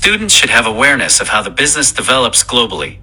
Students should have awareness of how the business develops globally.